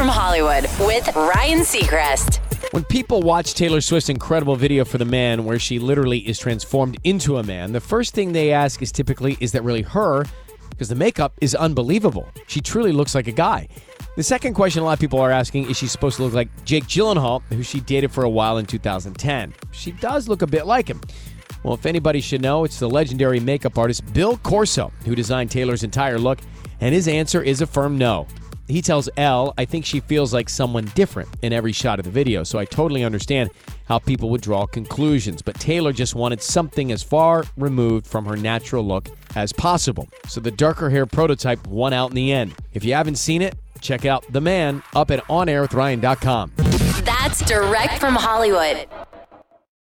from Hollywood with Ryan Seacrest. When people watch Taylor Swift's incredible video for the man, where she literally is transformed into a man, the first thing they ask is typically, is that really her? Because the makeup is unbelievable. She truly looks like a guy. The second question a lot of people are asking is she supposed to look like Jake Gyllenhaal, who she dated for a while in 2010? She does look a bit like him. Well, if anybody should know, it's the legendary makeup artist Bill Corso who designed Taylor's entire look, and his answer is a firm no. He tells Elle, I think she feels like someone different in every shot of the video, so I totally understand how people would draw conclusions. But Taylor just wanted something as far removed from her natural look as possible. So the darker hair prototype won out in the end. If you haven't seen it, check out The Man up at OnAirWithRyan.com. That's direct from Hollywood.